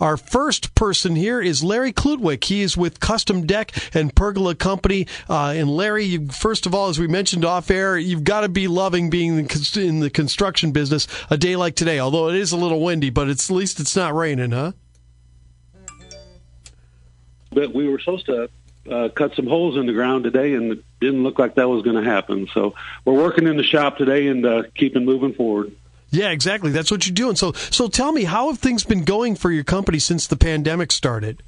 Our first person here is Larry Klutwick. He is with Custom Deck and Pergola Company. Uh, and Larry, you, first of all, as we mentioned off air, you've got to be loving being in the construction business a day like today. Although it is a little windy, but at least it's not raining, huh? But we were supposed to uh, cut some holes in the ground today, and it didn't look like that was going to happen. So we're working in the shop today and uh, keeping moving forward. Yeah, exactly. That's what you're doing. So, so tell me, how have things been going for your company since the pandemic started?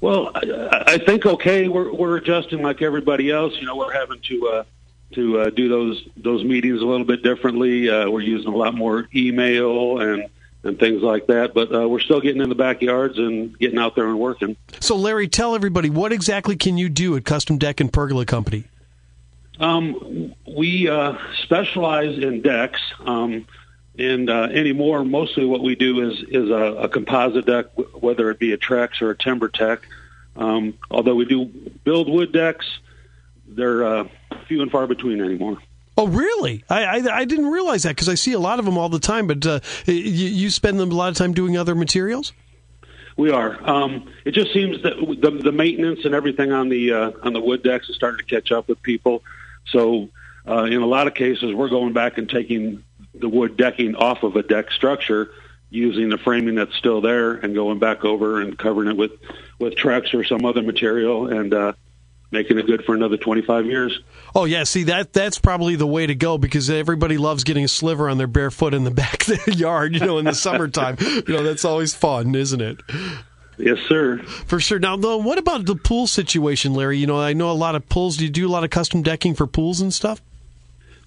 Well, I, I think okay. We're we're adjusting like everybody else. You know, we're having to uh, to uh, do those those meetings a little bit differently. Uh, we're using a lot more email and and things like that. But uh, we're still getting in the backyards and getting out there and working. So, Larry, tell everybody what exactly can you do at Custom Deck and Pergola Company? Um, we uh, specialize in decks. Um, and uh, anymore, mostly what we do is is a, a composite deck, whether it be a Trex or a TimberTech. Um, although we do build wood decks, they're uh, few and far between anymore. Oh, really? I I, I didn't realize that because I see a lot of them all the time. But uh, you, you spend them a lot of time doing other materials. We are. Um, it just seems that the, the maintenance and everything on the uh, on the wood decks is starting to catch up with people. So, uh, in a lot of cases, we're going back and taking the wood decking off of a deck structure using the framing that's still there and going back over and covering it with with Trex or some other material and uh, making it good for another 25 years. Oh yeah, see that that's probably the way to go because everybody loves getting a sliver on their bare foot in the back of their yard, you know, in the summertime. You know, that's always fun, isn't it? Yes, sir. For sure. Now, though, what about the pool situation, Larry? You know, I know a lot of pools. Do you do a lot of custom decking for pools and stuff?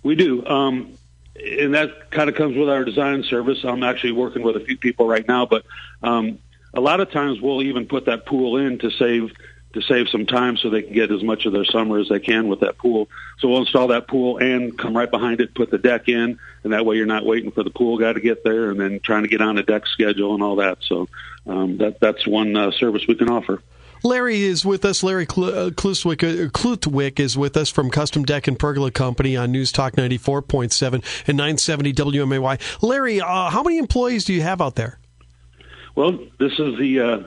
We do. Um, and that kind of comes with our design service. I'm actually working with a few people right now, but um, a lot of times we'll even put that pool in to save to save some time so they can get as much of their summer as they can with that pool. So we'll install that pool and come right behind it, put the deck in, and that way you're not waiting for the pool guy to get there and then trying to get on the deck schedule and all that. So um, that that's one uh, service we can offer. Larry is with us. Larry Klutwick, uh, Klutwick is with us from Custom Deck and Pergola Company on News Talk 94.7 and 970 WMAY. Larry, uh, how many employees do you have out there? Well, this is the uh,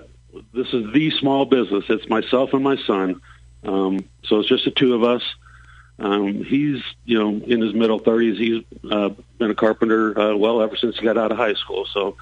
this is the small business. It's myself and my son. Um, so it's just the two of us. Um, he's, you know, in his middle 30s. He's uh, been a carpenter, uh, well, ever since he got out of high school. So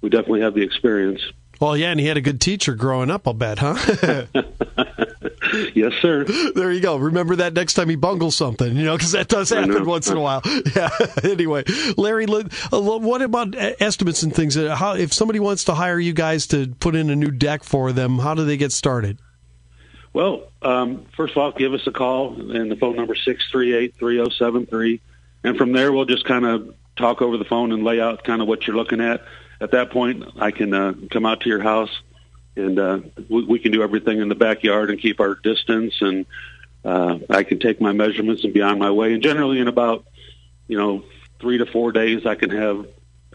we definitely have the experience. Well, yeah, and he had a good teacher growing up, I'll bet, huh? yes, sir. There you go. Remember that next time he bungles something, you know, because that does happen once in a while. Yeah. anyway, Larry, uh, what about estimates and things? Uh, how, if somebody wants to hire you guys to put in a new deck for them, how do they get started? Well, um, first of all, give us a call, and the phone number six three eight three zero seven three, and from there we'll just kind of talk over the phone and lay out kind of what you're looking at at that point, I can uh, come out to your house and uh, we, we can do everything in the backyard and keep our distance. And uh, I can take my measurements and be on my way. And generally, in about you know three to four days, I can have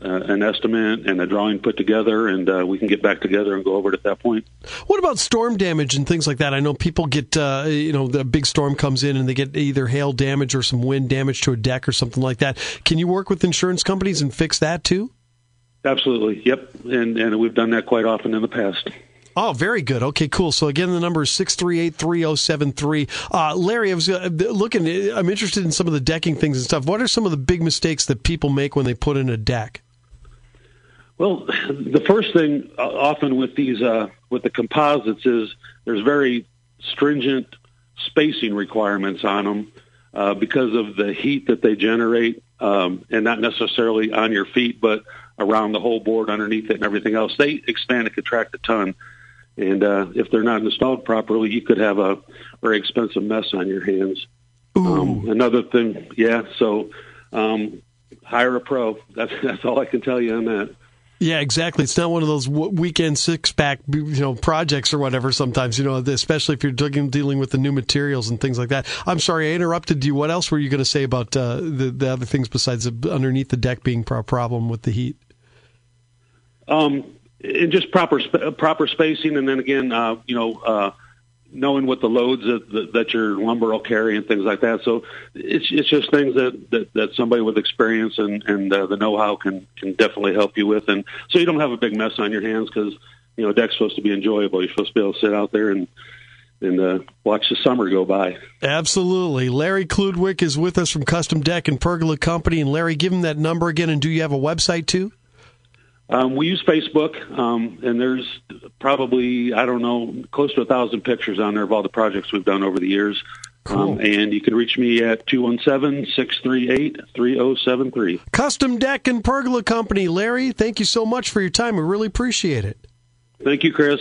uh, an estimate and a drawing put together, and uh, we can get back together and go over it at that point. What about storm damage and things like that? I know people get, uh, you know, the big storm comes in and they get either hail damage or some wind damage to a deck or something like that. Can you work with insurance companies and fix that too? Absolutely. Yep. And and we've done that quite often in the past. Oh, very good. Okay, cool. So again, the number is six three eight three zero seven three. Uh, Larry, I was uh, looking. I'm interested in some of the decking things and stuff. What are some of the big mistakes that people make when they put in a deck? Well, the first thing uh, often with these uh, with the composites is there's very stringent spacing requirements on them uh, because of the heat that they generate, um, and not necessarily on your feet, but around the whole board underneath it and everything else. They expand and contract a ton. And uh, if they're not installed properly, you could have a very expensive mess on your hands. Um, another thing, yeah. So um, hire a pro. That's that's all I can tell you on that. Yeah, exactly. It's not one of those weekend six pack, you know, projects or whatever. Sometimes, you know, especially if you're dealing with the new materials and things like that. I'm sorry, I interrupted you. What else were you going to say about uh, the the other things besides the, underneath the deck being a problem with the heat? Um, and just proper proper spacing, and then again, uh, you know, uh, knowing what the loads that, that your lumber will carry and things like that. So it's it's just things that that, that somebody with experience and and uh, the know how can can definitely help you with, and so you don't have a big mess on your hands because you know, deck's supposed to be enjoyable. You're supposed to be able to sit out there and and uh, watch the summer go by. Absolutely. Larry Kludwick is with us from Custom Deck and Pergola Company. And Larry, give him that number again. And do you have a website too? Um, we use Facebook, um, and there's probably I don't know close to a thousand pictures on there of all the projects we've done over the years. Cool. Um, and you can reach me at 217-638-3073. Custom Deck and Pergola Company. Larry, thank you so much for your time. We really appreciate it. Thank you, Chris.